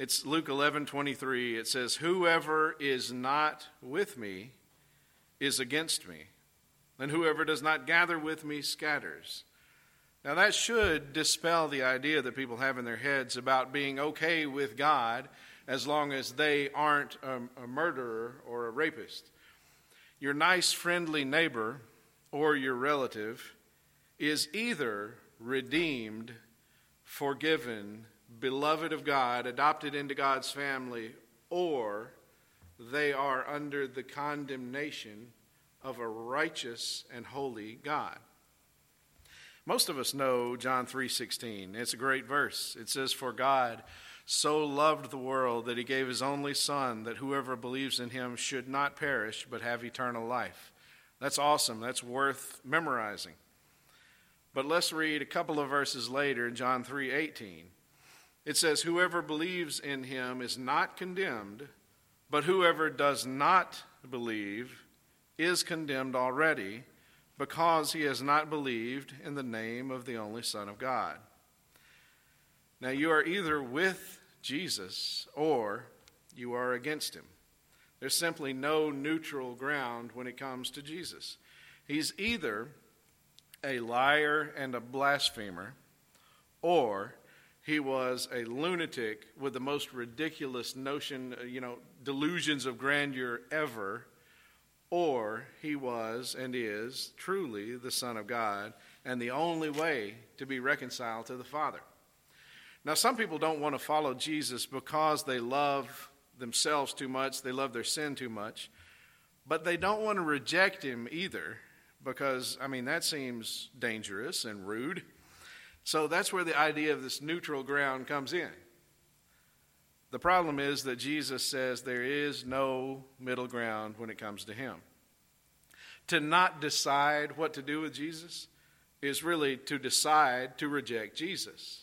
It's Luke 11 23. It says, Whoever is not with me is against me, and whoever does not gather with me scatters. Now, that should dispel the idea that people have in their heads about being okay with God as long as they aren't a, a murderer or a rapist. Your nice, friendly neighbor or your relative is either redeemed, forgiven, beloved of God, adopted into God's family, or they are under the condemnation of a righteous and holy God. Most of us know John 3:16. It's a great verse. It says for God so loved the world that he gave his only son that whoever believes in him should not perish but have eternal life. That's awesome. That's worth memorizing. But let's read a couple of verses later in John 3:18. It says whoever believes in him is not condemned, but whoever does not believe is condemned already because he has not believed in the name of the only son of God. Now you are either with Jesus or you are against him. There's simply no neutral ground when it comes to Jesus. He's either a liar and a blasphemer, or he was a lunatic with the most ridiculous notion, uh, you know, delusions of grandeur ever, or he was and is truly the Son of God and the only way to be reconciled to the Father. Now, some people don't want to follow Jesus because they love themselves too much, they love their sin too much, but they don't want to reject him either because, I mean, that seems dangerous and rude. So that's where the idea of this neutral ground comes in. The problem is that Jesus says there is no middle ground when it comes to him. To not decide what to do with Jesus is really to decide to reject Jesus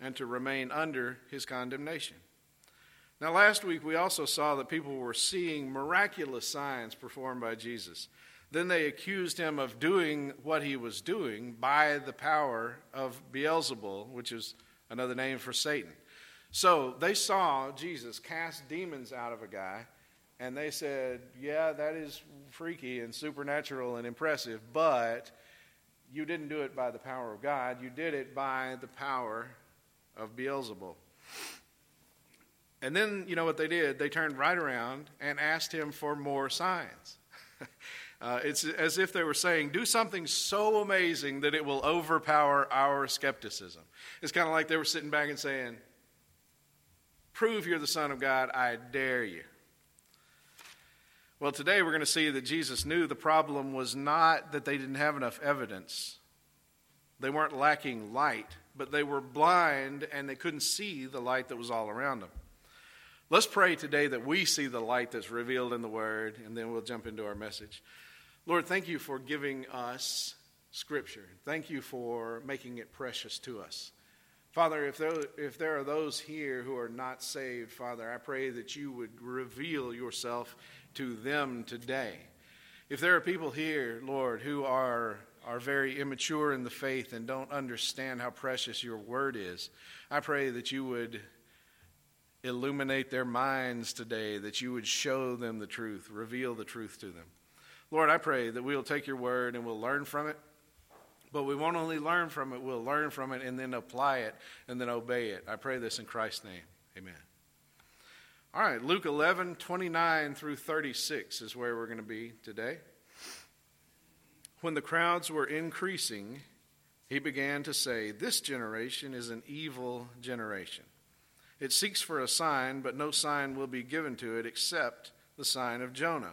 and to remain under his condemnation. Now, last week we also saw that people were seeing miraculous signs performed by Jesus. Then they accused him of doing what he was doing by the power of Beelzebul, which is another name for Satan. So they saw Jesus cast demons out of a guy, and they said, Yeah, that is freaky and supernatural and impressive, but you didn't do it by the power of God. You did it by the power of Beelzebul. And then, you know what they did? They turned right around and asked him for more signs. uh, it's as if they were saying, Do something so amazing that it will overpower our skepticism. It's kind of like they were sitting back and saying, Prove you're the Son of God, I dare you. Well, today we're going to see that Jesus knew the problem was not that they didn't have enough evidence, they weren't lacking light but they were blind and they couldn't see the light that was all around them. Let's pray today that we see the light that's revealed in the Word, and then we'll jump into our message. Lord, thank you for giving us Scripture. Thank you for making it precious to us. Father, if there, if there are those here who are not saved, Father, I pray that you would reveal yourself to them today. If there are people here, Lord, who are are very immature in the faith and don't understand how precious your word is, I pray that you would illuminate their minds today, that you would show them the truth, reveal the truth to them. Lord, I pray that we'll take your word and we'll learn from it. But we won't only learn from it, we'll learn from it and then apply it and then obey it. I pray this in Christ's name. Amen. All right, Luke 11, 29 through 36 is where we're going to be today. When the crowds were increasing, he began to say, This generation is an evil generation. It seeks for a sign, but no sign will be given to it except the sign of Jonah.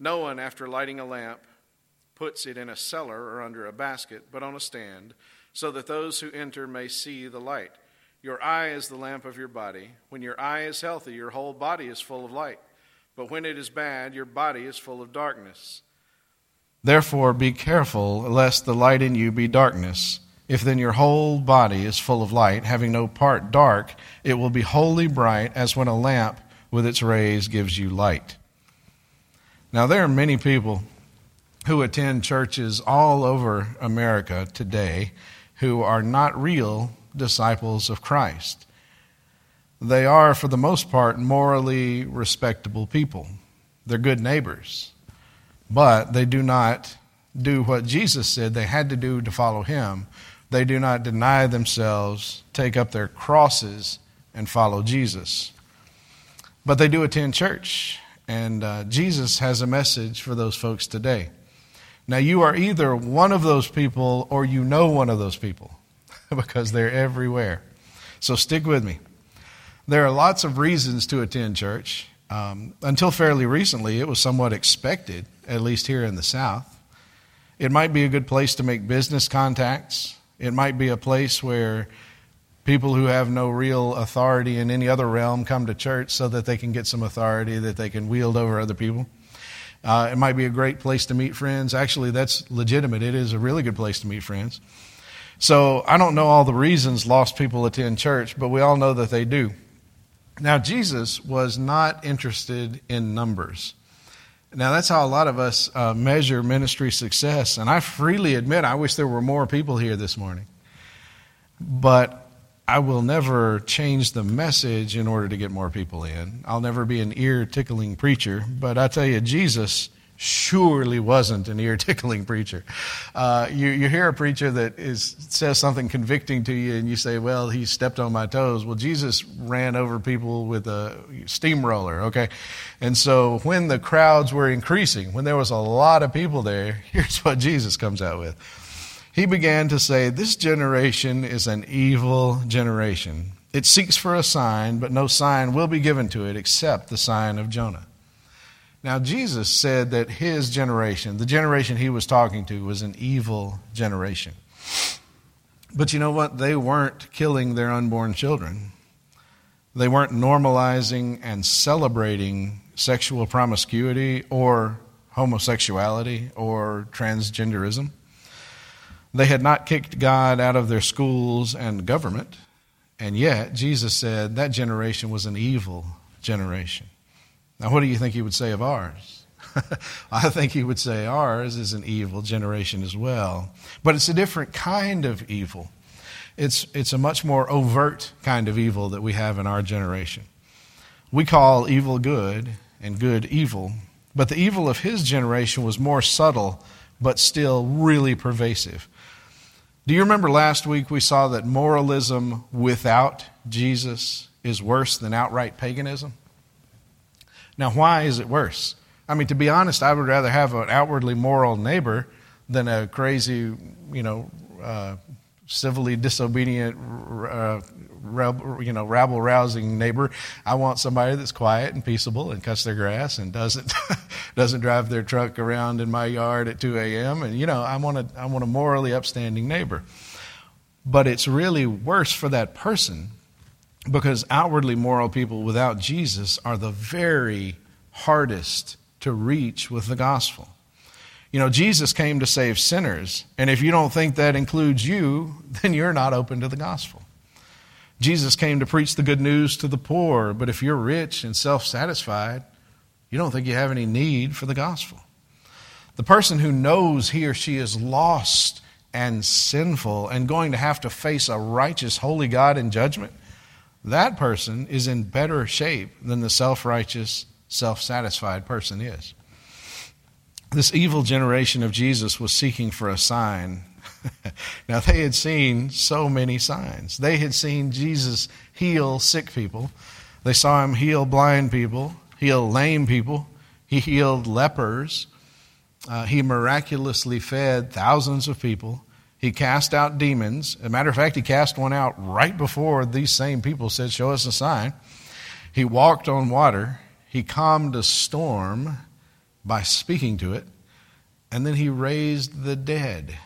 No one, after lighting a lamp, puts it in a cellar or under a basket, but on a stand, so that those who enter may see the light. Your eye is the lamp of your body. When your eye is healthy, your whole body is full of light. But when it is bad, your body is full of darkness. Therefore, be careful lest the light in you be darkness. If then your whole body is full of light, having no part dark, it will be wholly bright as when a lamp with its rays gives you light. Now, there are many people who attend churches all over America today who are not real disciples of Christ. They are, for the most part, morally respectable people. They're good neighbors. But they do not do what Jesus said they had to do to follow him. They do not deny themselves, take up their crosses, and follow Jesus. But they do attend church. And uh, Jesus has a message for those folks today. Now, you are either one of those people or you know one of those people because they're everywhere. So stick with me. There are lots of reasons to attend church. Um, until fairly recently, it was somewhat expected, at least here in the South. It might be a good place to make business contacts. It might be a place where people who have no real authority in any other realm come to church so that they can get some authority that they can wield over other people. Uh, it might be a great place to meet friends. Actually, that's legitimate. It is a really good place to meet friends. So I don't know all the reasons lost people attend church, but we all know that they do. Now, Jesus was not interested in numbers. Now, that's how a lot of us uh, measure ministry success. And I freely admit, I wish there were more people here this morning. But I will never change the message in order to get more people in. I'll never be an ear tickling preacher. But I tell you, Jesus surely wasn't an ear tickling preacher. Uh, you, you hear a preacher that is, says something convicting to you, and you say, Well, he stepped on my toes. Well, Jesus ran over people with a steamroller, okay? And so when the crowds were increasing, when there was a lot of people there, here's what Jesus comes out with. He began to say, This generation is an evil generation. It seeks for a sign, but no sign will be given to it except the sign of Jonah. Now, Jesus said that his generation, the generation he was talking to, was an evil generation. But you know what? They weren't killing their unborn children. They weren't normalizing and celebrating sexual promiscuity or homosexuality or transgenderism. They had not kicked God out of their schools and government. And yet, Jesus said that generation was an evil generation. Now, what do you think he would say of ours? I think he would say ours is an evil generation as well. But it's a different kind of evil. It's, it's a much more overt kind of evil that we have in our generation. We call evil good and good evil, but the evil of his generation was more subtle, but still really pervasive. Do you remember last week we saw that moralism without Jesus is worse than outright paganism? Now, why is it worse? I mean, to be honest, I would rather have an outwardly moral neighbor than a crazy, you know, uh, civilly disobedient, uh, rab- you know, rabble rousing neighbor. I want somebody that's quiet and peaceable and cuts their grass and doesn't doesn't drive their truck around in my yard at 2 a.m. And you know, I want a I want a morally upstanding neighbor. But it's really worse for that person because outwardly moral people without Jesus are the very hardest to reach with the gospel. You know, Jesus came to save sinners, and if you don't think that includes you, then you're not open to the gospel. Jesus came to preach the good news to the poor, but if you're rich and self satisfied, you don't think you have any need for the gospel. The person who knows he or she is lost and sinful and going to have to face a righteous, holy God in judgment that person is in better shape than the self righteous, self satisfied person is. This evil generation of Jesus was seeking for a sign. now, they had seen so many signs. They had seen Jesus heal sick people, they saw him heal blind people, heal lame people, he healed lepers, uh, he miraculously fed thousands of people. He cast out demons. As a matter of fact, he cast one out right before these same people said, Show us a sign. He walked on water. He calmed a storm by speaking to it. And then he raised the dead.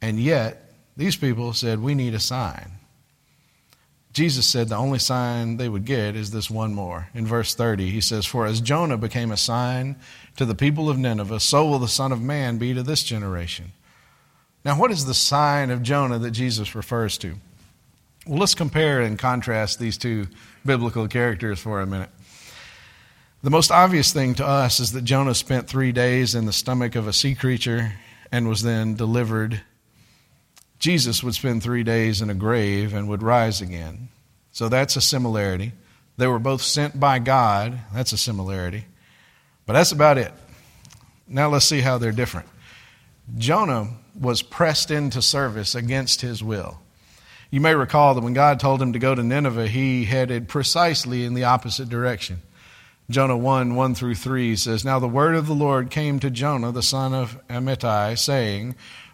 And yet, these people said, We need a sign. Jesus said the only sign they would get is this one more. In verse 30, he says, For as Jonah became a sign to the people of Nineveh, so will the Son of Man be to this generation. Now, what is the sign of Jonah that Jesus refers to? Well, let's compare and contrast these two biblical characters for a minute. The most obvious thing to us is that Jonah spent three days in the stomach of a sea creature and was then delivered Jesus would spend three days in a grave and would rise again. So that's a similarity. They were both sent by God. That's a similarity. But that's about it. Now let's see how they're different. Jonah was pressed into service against his will. You may recall that when God told him to go to Nineveh, he headed precisely in the opposite direction. Jonah 1 1 through 3 says, Now the word of the Lord came to Jonah, the son of Amittai, saying,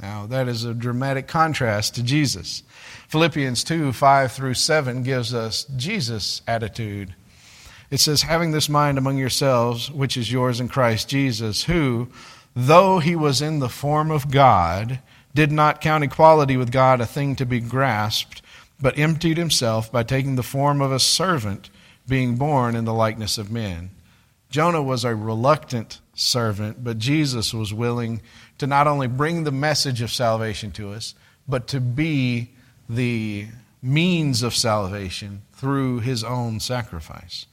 Now, that is a dramatic contrast to Jesus. Philippians 2 5 through 7 gives us Jesus' attitude. It says, Having this mind among yourselves, which is yours in Christ Jesus, who, though he was in the form of God, did not count equality with God a thing to be grasped, but emptied himself by taking the form of a servant, being born in the likeness of men. Jonah was a reluctant servant, but Jesus was willing to not only bring the message of salvation to us, but to be the means of salvation through his own sacrifice.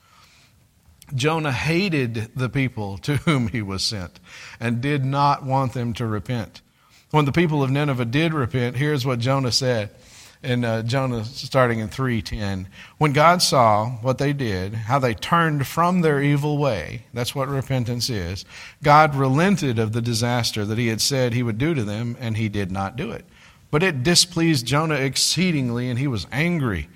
Jonah hated the people to whom he was sent and did not want them to repent. When the people of Nineveh did repent, here's what Jonah said in uh, Jonah starting in 3:10. When God saw what they did, how they turned from their evil way, that's what repentance is. God relented of the disaster that he had said he would do to them and he did not do it. But it displeased Jonah exceedingly, and he was angry.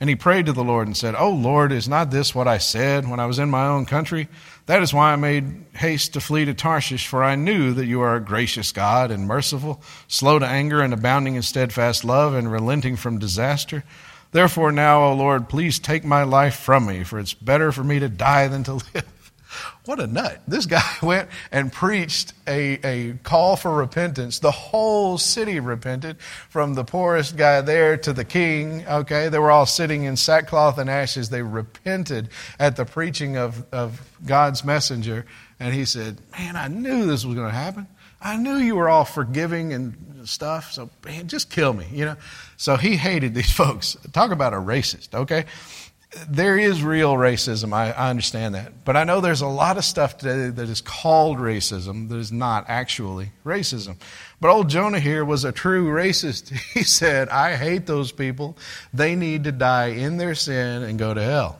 And he prayed to the Lord and said, Oh Lord, is not this what I said when I was in my own country? That is why I made haste to flee to Tarshish, for I knew that you are a gracious God and merciful, slow to anger and abounding in steadfast love and relenting from disaster. Therefore, now, O Lord, please take my life from me, for it's better for me to die than to live. What a nut. This guy went and preached a, a call for repentance. The whole city repented, from the poorest guy there to the king. Okay, they were all sitting in sackcloth and ashes. They repented at the preaching of, of God's messenger. And he said, Man, I knew this was going to happen. I knew you were all forgiving and stuff, so man, just kill me, you know. So he hated these folks. Talk about a racist, okay? There is real racism. I, I, understand that. But I know there's a lot of stuff today that is called racism that is not actually racism. But old Jonah here was a true racist. He said, I hate those people. They need to die in their sin and go to hell.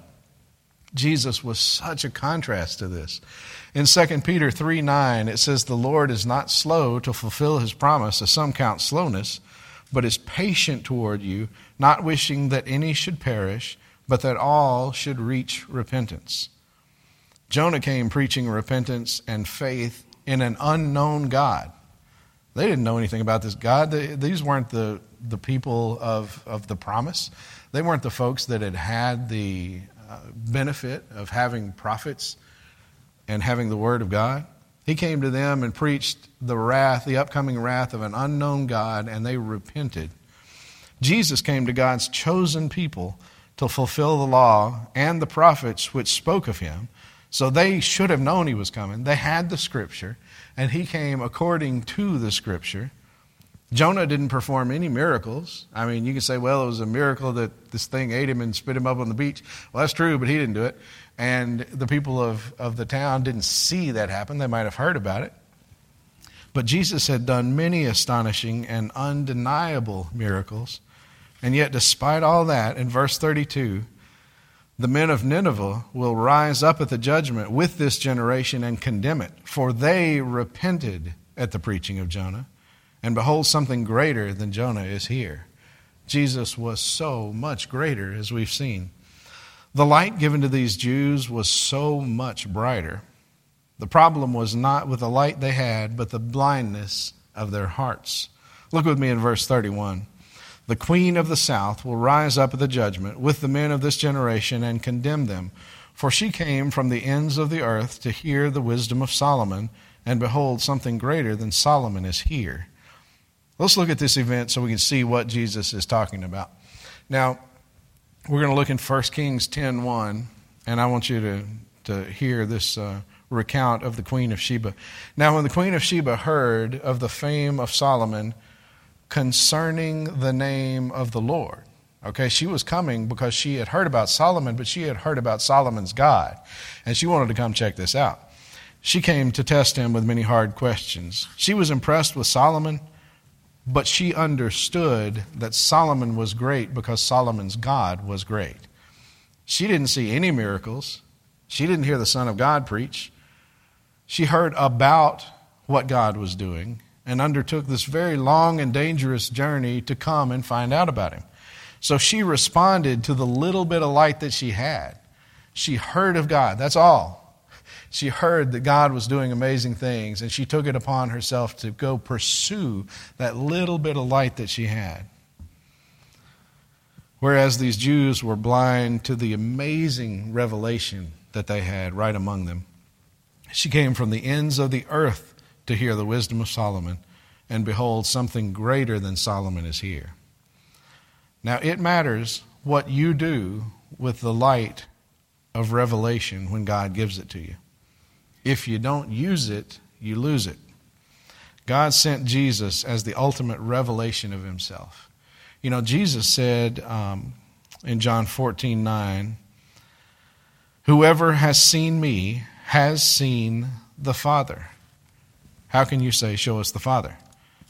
Jesus was such a contrast to this. In 2 Peter 3 9, it says, The Lord is not slow to fulfill his promise, as some count slowness, but is patient toward you, not wishing that any should perish but that all should reach repentance. Jonah came preaching repentance and faith in an unknown God. They didn't know anything about this God. They, these weren't the, the people of, of the promise. They weren't the folks that had had the uh, benefit of having prophets and having the Word of God. He came to them and preached the wrath, the upcoming wrath of an unknown God, and they repented. Jesus came to God's chosen people to fulfill the law and the prophets which spoke of him. So they should have known he was coming. They had the scripture, and he came according to the scripture. Jonah didn't perform any miracles. I mean, you can say, well, it was a miracle that this thing ate him and spit him up on the beach. Well, that's true, but he didn't do it. And the people of, of the town didn't see that happen. They might have heard about it. But Jesus had done many astonishing and undeniable miracles. And yet, despite all that, in verse 32, the men of Nineveh will rise up at the judgment with this generation and condemn it, for they repented at the preaching of Jonah. And behold, something greater than Jonah is here. Jesus was so much greater, as we've seen. The light given to these Jews was so much brighter. The problem was not with the light they had, but the blindness of their hearts. Look with me in verse 31. The queen of the south will rise up at the judgment with the men of this generation and condemn them. For she came from the ends of the earth to hear the wisdom of Solomon, and behold, something greater than Solomon is here. Let's look at this event so we can see what Jesus is talking about. Now, we're going to look in 1 Kings 10 1, and I want you to, to hear this uh, recount of the Queen of Sheba. Now, when the Queen of Sheba heard of the fame of Solomon concerning the name of the Lord, okay, she was coming because she had heard about Solomon, but she had heard about Solomon's God, and she wanted to come check this out. She came to test him with many hard questions. She was impressed with Solomon but she understood that Solomon was great because Solomon's God was great. She didn't see any miracles. She didn't hear the Son of God preach. She heard about what God was doing and undertook this very long and dangerous journey to come and find out about him. So she responded to the little bit of light that she had. She heard of God. That's all she heard that God was doing amazing things, and she took it upon herself to go pursue that little bit of light that she had. Whereas these Jews were blind to the amazing revelation that they had right among them. She came from the ends of the earth to hear the wisdom of Solomon, and behold, something greater than Solomon is here. Now, it matters what you do with the light of revelation when God gives it to you. If you don't use it, you lose it. God sent Jesus as the ultimate revelation of himself. You know, Jesus said um, in John 14 9, Whoever has seen me has seen the Father. How can you say, Show us the Father?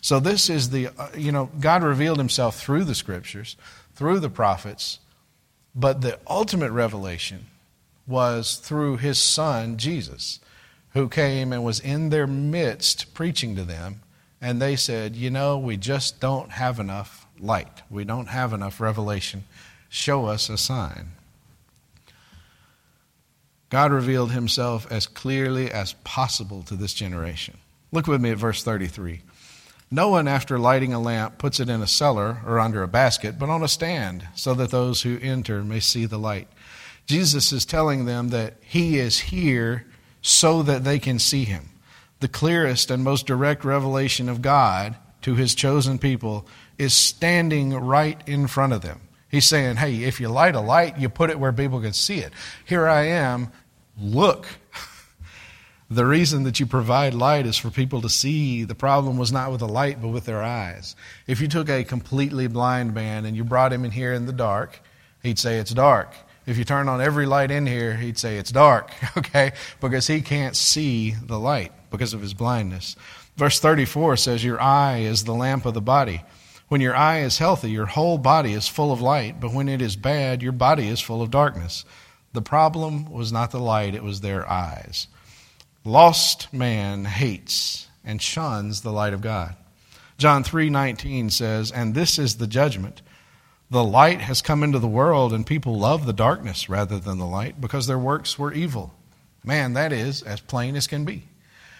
So, this is the, uh, you know, God revealed himself through the scriptures, through the prophets, but the ultimate revelation was through his son, Jesus who came and was in their midst preaching to them. And they said, You know, we just don't have enough light. We don't have enough revelation. Show us a sign. God revealed himself as clearly as possible to this generation. Look with me at verse 33. No one, after lighting a lamp, puts it in a cellar or under a basket, but on a stand, so that those who enter may see the light. Jesus is telling them that he is here so that they can see him. The clearest and most direct revelation of God to his chosen people is standing right in front of them. He's saying, Hey, if you light a light, you put it where people can see it. Here I am. Look. The reason that you provide light is for people to see. The problem was not with the light, but with their eyes. If you took a completely blind man and you brought him in here in the dark, he'd say it's dark. If you turn on every light in here, he'd say it's dark, okay? Because he can't see the light because of his blindness. Verse 34 says, Your eye is the lamp of the body. When your eye is healthy, your whole body is full of light, but when it is bad, your body is full of darkness. The problem was not the light, it was their eyes. Lost man hates and shuns the light of God. John 3:19 says, "And this is the judgment. The light has come into the world, and people love the darkness rather than the light because their works were evil. Man, that is as plain as can be.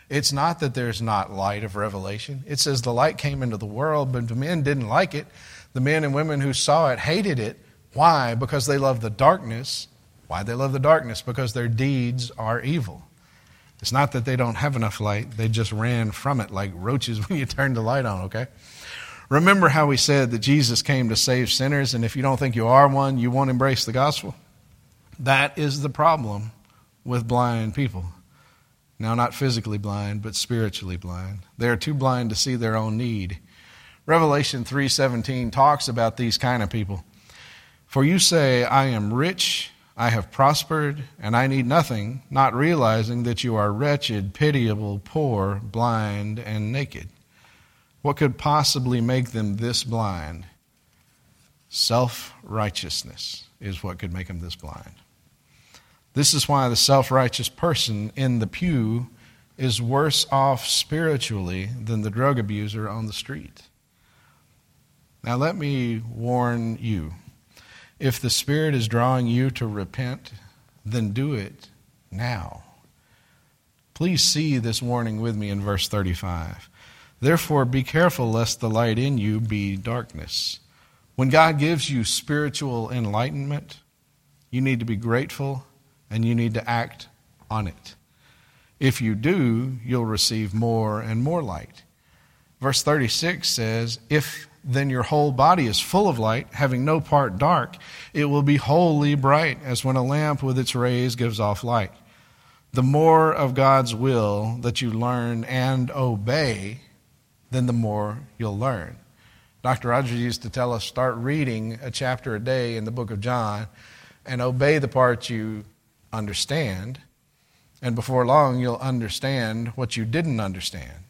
It's not that there's not light of revelation. It says the light came into the world, but the men didn't like it. The men and women who saw it hated it. Why? Because they love the darkness. Why they love the darkness? Because their deeds are evil. It's not that they don't have enough light, they just ran from it like roaches when you turn the light on, okay? Remember how we said that Jesus came to save sinners, and if you don't think you are one, you won't embrace the gospel? That is the problem with blind people. Now, not physically blind, but spiritually blind. They are too blind to see their own need. Revelation 3:17 talks about these kind of people. For you say, I am rich, I have prospered, and I need nothing, not realizing that you are wretched, pitiable, poor, blind, and naked. What could possibly make them this blind? Self righteousness is what could make them this blind. This is why the self righteous person in the pew is worse off spiritually than the drug abuser on the street. Now, let me warn you if the Spirit is drawing you to repent, then do it now. Please see this warning with me in verse 35. Therefore, be careful lest the light in you be darkness. When God gives you spiritual enlightenment, you need to be grateful and you need to act on it. If you do, you'll receive more and more light. Verse 36 says, If then your whole body is full of light, having no part dark, it will be wholly bright, as when a lamp with its rays gives off light. The more of God's will that you learn and obey, then the more you'll learn. Dr. Rogers used to tell us start reading a chapter a day in the book of John and obey the parts you understand, and before long you'll understand what you didn't understand.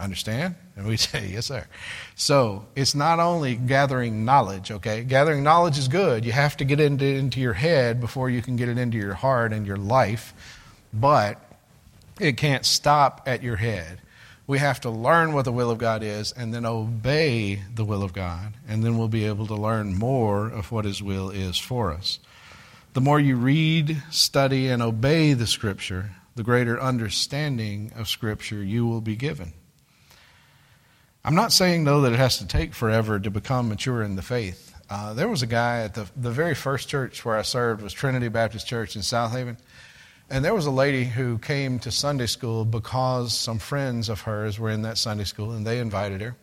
Understand? And we say, yes, sir. So it's not only gathering knowledge, okay? Gathering knowledge is good. You have to get it into, into your head before you can get it into your heart and your life, but it can't stop at your head. We have to learn what the will of God is and then obey the will of God, and then we'll be able to learn more of what His will is for us. The more you read, study, and obey the Scripture, the greater understanding of Scripture you will be given. I'm not saying, though, that it has to take forever to become mature in the faith. Uh, there was a guy at the, the very first church where I served was Trinity Baptist Church in South Haven. And there was a lady who came to Sunday school because some friends of hers were in that Sunday school and they invited her.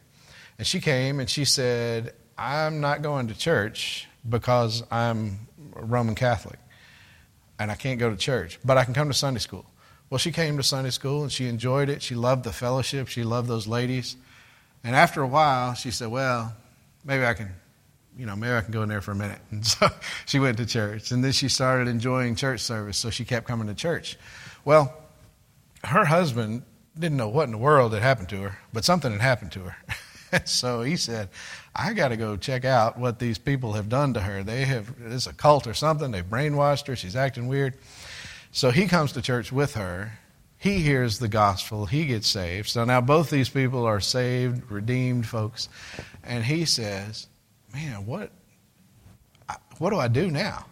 And she came and she said, I'm not going to church because I'm a Roman Catholic and I can't go to church, but I can come to Sunday school. Well, she came to Sunday school and she enjoyed it. She loved the fellowship, she loved those ladies. And after a while, she said, Well, maybe I can, you know, maybe I can go in there for a minute. And so she went to church. And then she started enjoying church service, so she kept coming to church. Well, her husband didn't know what in the world had happened to her, but something had happened to her. so he said, I got to go check out what these people have done to her. They have, it's a cult or something. They've brainwashed her. She's acting weird. So he comes to church with her he hears the gospel, he gets saved. So now both these people are saved, redeemed folks. And he says, Man, what, what do I do now?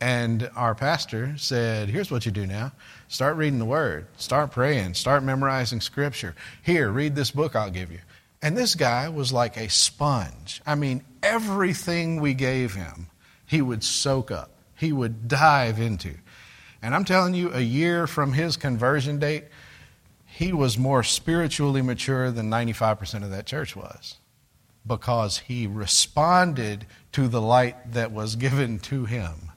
And our pastor said, Here's what you do now start reading the word, start praying, start memorizing scripture. Here, read this book I'll give you. And this guy was like a sponge. I mean, everything we gave him, he would soak up, he would dive into. And I'm telling you, a year from his conversion date, he was more spiritually mature than 95% of that church was because he responded to the light that was given to him.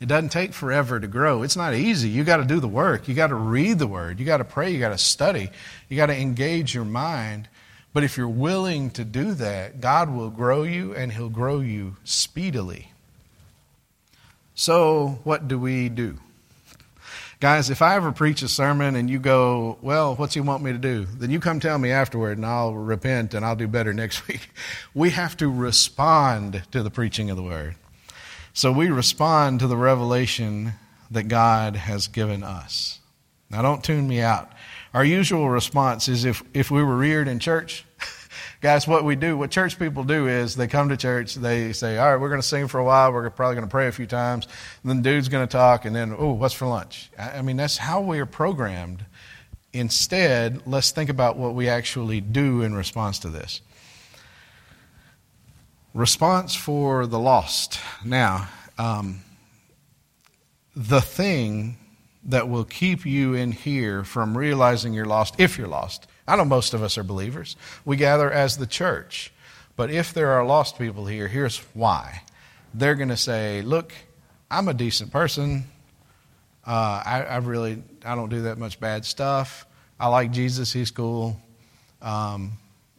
It doesn't take forever to grow. It's not easy. You got to do the work. You got to read the word. You got to pray. You got to study. You got to engage your mind. But if you're willing to do that, God will grow you and he'll grow you speedily. So, what do we do? Guys, if I ever preach a sermon and you go, well, what's he want me to do? Then you come tell me afterward and I'll repent and I'll do better next week. We have to respond to the preaching of the word. So we respond to the revelation that God has given us. Now, don't tune me out. Our usual response is if, if we were reared in church, Guys, what we do, what church people do is they come to church, they say, All right, we're going to sing for a while, we're probably going to pray a few times, then dude's going to talk, and then, oh, what's for lunch? I mean, that's how we are programmed. Instead, let's think about what we actually do in response to this. Response for the lost. Now, um, the thing that will keep you in here from realizing you're lost, if you're lost, I know most of us are believers. We gather as the church. But if there are lost people here, here's why. They're going to say, Look, I'm a decent person. Uh, I, I, really I don't do that much bad stuff. I like Jesus. He's cool. Um,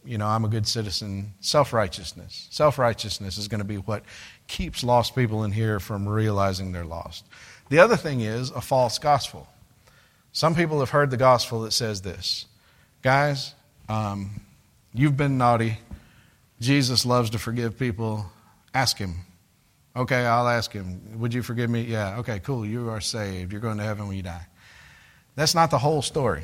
you know, I'm a good citizen. Self righteousness. Self righteousness is going to be what keeps lost people in here from realizing they're lost. The other thing is a false gospel. Some people have heard the gospel that says this Guys, um, you've been naughty. Jesus loves to forgive people. Ask him. Okay, I'll ask him. Would you forgive me? Yeah, okay, cool. You are saved. You're going to heaven when you die. That's not the whole story.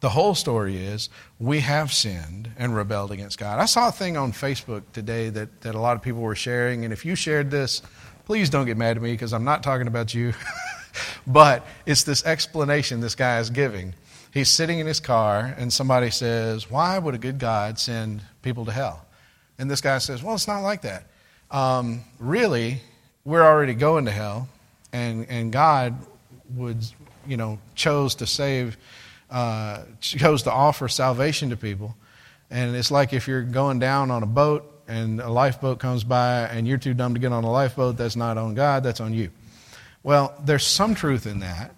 The whole story is we have sinned and rebelled against God. I saw a thing on Facebook today that, that a lot of people were sharing, and if you shared this, please don't get mad at me because I'm not talking about you. but it's this explanation this guy is giving. He's sitting in his car, and somebody says, Why would a good God send people to hell? And this guy says, Well, it's not like that. Um, really, we're already going to hell, and, and God would, you know, chose to save, uh, chose to offer salvation to people. And it's like if you're going down on a boat and a lifeboat comes by and you're too dumb to get on a lifeboat, that's not on God, that's on you. Well, there's some truth in that.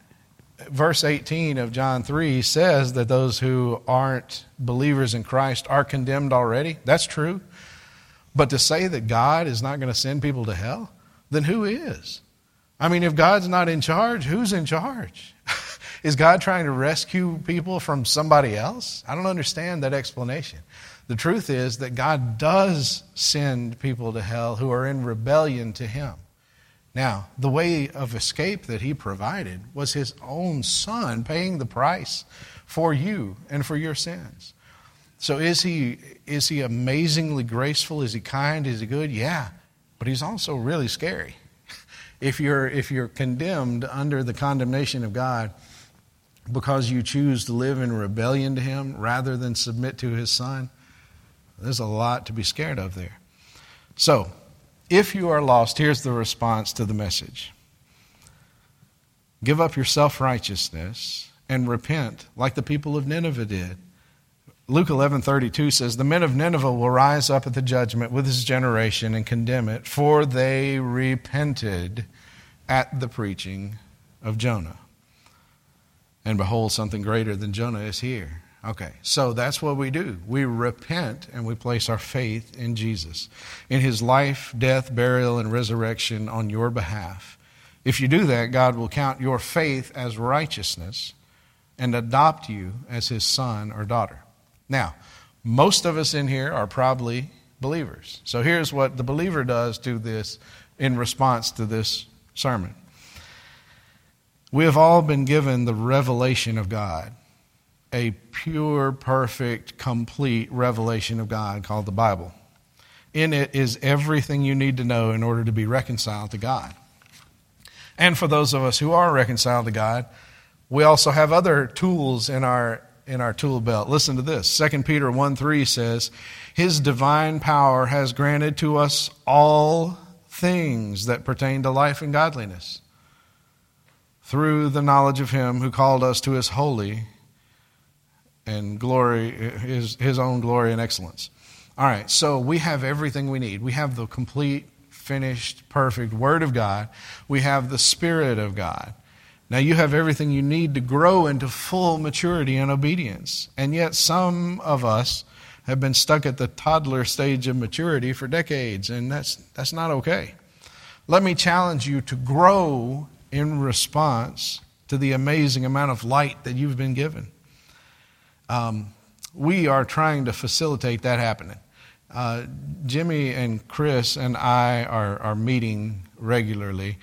Verse 18 of John 3 says that those who aren't believers in Christ are condemned already. That's true. But to say that God is not going to send people to hell, then who is? I mean, if God's not in charge, who's in charge? is God trying to rescue people from somebody else? I don't understand that explanation. The truth is that God does send people to hell who are in rebellion to Him. Now, the way of escape that He provided was His own Son paying the price for you and for your sins. So is he is he amazingly graceful? Is he kind? Is he good? Yeah. But he's also really scary. If you're if you're condemned under the condemnation of God because you choose to live in rebellion to him rather than submit to his son, there's a lot to be scared of there. So, if you are lost, here's the response to the message Give up your self righteousness and repent like the people of Nineveh did. Luke 11:32 says the men of Nineveh will rise up at the judgment with this generation and condemn it for they repented at the preaching of Jonah. And behold something greater than Jonah is here. Okay, so that's what we do. We repent and we place our faith in Jesus, in his life, death, burial, and resurrection on your behalf. If you do that, God will count your faith as righteousness and adopt you as his son or daughter. Now, most of us in here are probably believers. So here's what the believer does to this in response to this sermon. We have all been given the revelation of God a pure, perfect, complete revelation of God called the Bible. In it is everything you need to know in order to be reconciled to God. And for those of us who are reconciled to God, we also have other tools in our in our tool belt. Listen to this. 2 Peter 1 3 says, His divine power has granted to us all things that pertain to life and godliness through the knowledge of Him who called us to His holy and glory, his, his own glory and excellence. All right, so we have everything we need. We have the complete, finished, perfect Word of God. We have the Spirit of God. Now you have everything you need to grow into full maturity and obedience. And yet, some of us have been stuck at the toddler stage of maturity for decades, and that's, that's not okay. Let me challenge you to grow in response to the amazing amount of light that you've been given. Um, we are trying to facilitate that happening. Uh, Jimmy and Chris and I are, are meeting regularly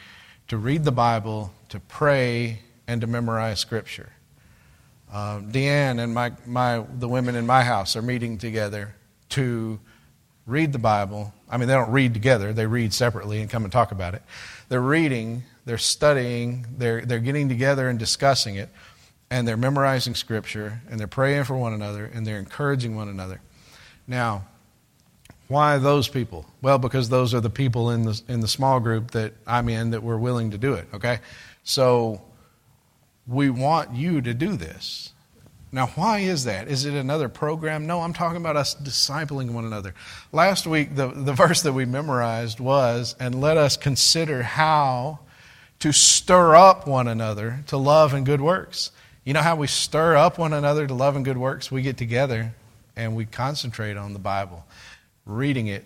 to read the Bible, to pray, and to memorize Scripture. Uh, Deanne and my, my, the women in my house are meeting together to read the Bible. I mean, they don't read together, they read separately and come and talk about it. They're reading, they're studying, they're, they're getting together and discussing it and they're memorizing scripture and they're praying for one another and they're encouraging one another. Now, why those people? Well, because those are the people in the in the small group that I'm in that were willing to do it, okay? So we want you to do this. Now, why is that? Is it another program? No, I'm talking about us discipling one another. Last week, the, the verse that we memorized was, and let us consider how to stir up one another to love and good works. You know how we stir up one another to love and good works? We get together and we concentrate on the Bible, reading it,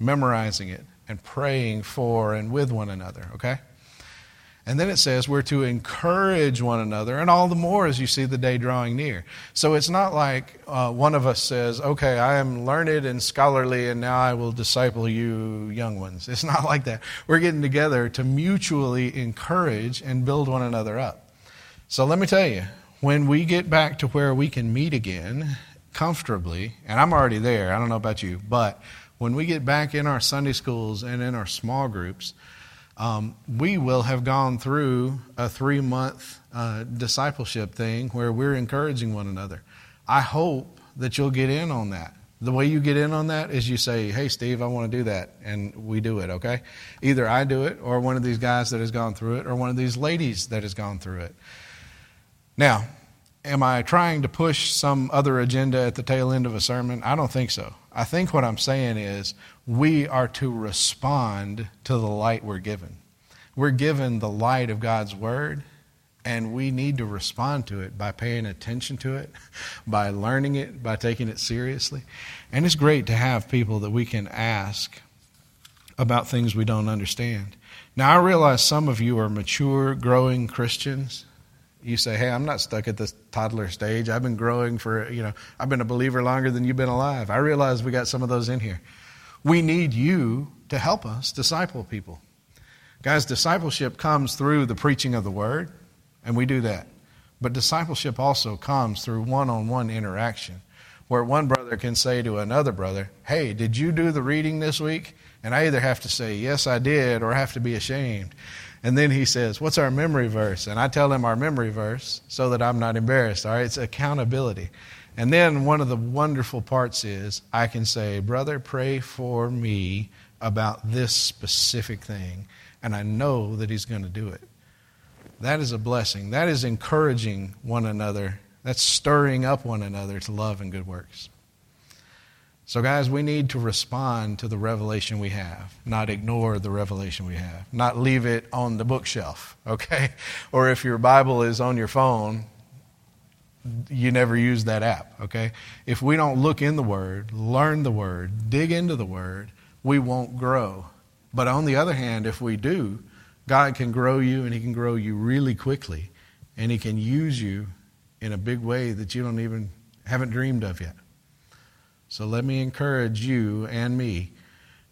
memorizing it, and praying for and with one another, okay? And then it says we're to encourage one another, and all the more as you see the day drawing near. So it's not like uh, one of us says, okay, I am learned and scholarly, and now I will disciple you young ones. It's not like that. We're getting together to mutually encourage and build one another up. So let me tell you, when we get back to where we can meet again comfortably, and I'm already there, I don't know about you, but when we get back in our Sunday schools and in our small groups, um, we will have gone through a three month uh, discipleship thing where we're encouraging one another. I hope that you'll get in on that. The way you get in on that is you say, Hey, Steve, I want to do that. And we do it, okay? Either I do it, or one of these guys that has gone through it, or one of these ladies that has gone through it. Now, am I trying to push some other agenda at the tail end of a sermon? I don't think so. I think what I'm saying is we are to respond to the light we're given. We're given the light of God's Word, and we need to respond to it by paying attention to it, by learning it, by taking it seriously. And it's great to have people that we can ask about things we don't understand. Now, I realize some of you are mature, growing Christians, you say, hey, I'm not stuck at this toddler stage. I've been growing for, you know, I've been a believer longer than you've been alive. I realize we got some of those in here. We need you to help us disciple people. Guys, discipleship comes through the preaching of the word, and we do that. But discipleship also comes through one on one interaction, where one brother can say to another brother, Hey, did you do the reading this week? And I either have to say, Yes, I did, or I have to be ashamed. And then he says, What's our memory verse? And I tell him our memory verse so that I'm not embarrassed. All right, it's accountability. And then one of the wonderful parts is I can say, Brother, pray for me about this specific thing. And I know that he's going to do it. That is a blessing. That is encouraging one another. That's stirring up one another to love and good works. So, guys, we need to respond to the revelation we have, not ignore the revelation we have, not leave it on the bookshelf, okay? Or if your Bible is on your phone, you never use that app, okay? If we don't look in the Word, learn the Word, dig into the Word, we won't grow. But on the other hand, if we do, God can grow you and He can grow you really quickly, and He can use you in a big way that you don't even haven't dreamed of yet. So let me encourage you and me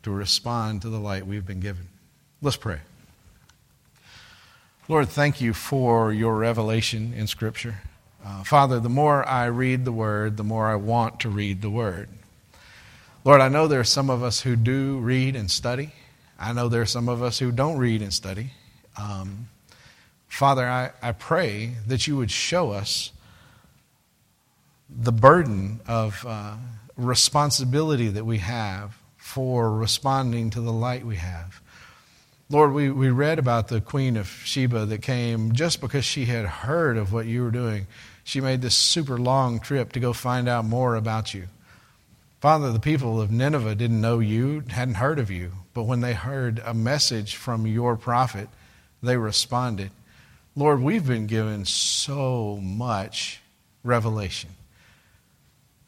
to respond to the light we've been given. Let's pray. Lord, thank you for your revelation in Scripture. Uh, Father, the more I read the Word, the more I want to read the Word. Lord, I know there are some of us who do read and study. I know there are some of us who don't read and study. Um, Father, I, I pray that you would show us the burden of uh, responsibility that we have for responding to the light we have. Lord, we, we read about the Queen of Sheba that came just because she had heard of what you were doing. She made this super long trip to go find out more about you. Father, the people of Nineveh didn't know you, hadn't heard of you, but when they heard a message from your prophet, they responded. Lord, we've been given so much revelation.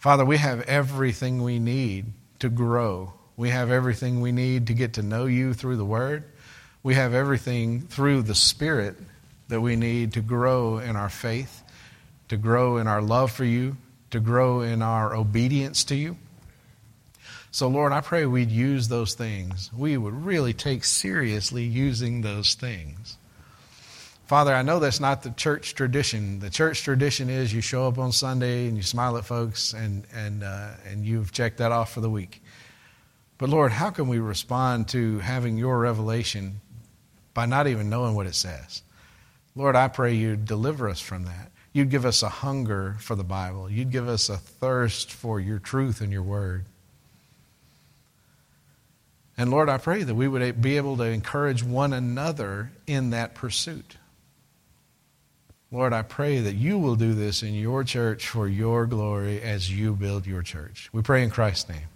Father, we have everything we need to grow. We have everything we need to get to know you through the Word. We have everything through the Spirit that we need to grow in our faith, to grow in our love for you, to grow in our obedience to you. So, Lord, I pray we'd use those things. We would really take seriously using those things. Father, I know that's not the church tradition. The church tradition is you show up on Sunday and you smile at folks and, and, uh, and you've checked that off for the week. But Lord, how can we respond to having your revelation by not even knowing what it says? Lord, I pray you deliver us from that. You'd give us a hunger for the Bible. You'd give us a thirst for your truth and your word. And Lord, I pray that we would be able to encourage one another in that pursuit. Lord, I pray that you will do this in your church for your glory as you build your church. We pray in Christ's name.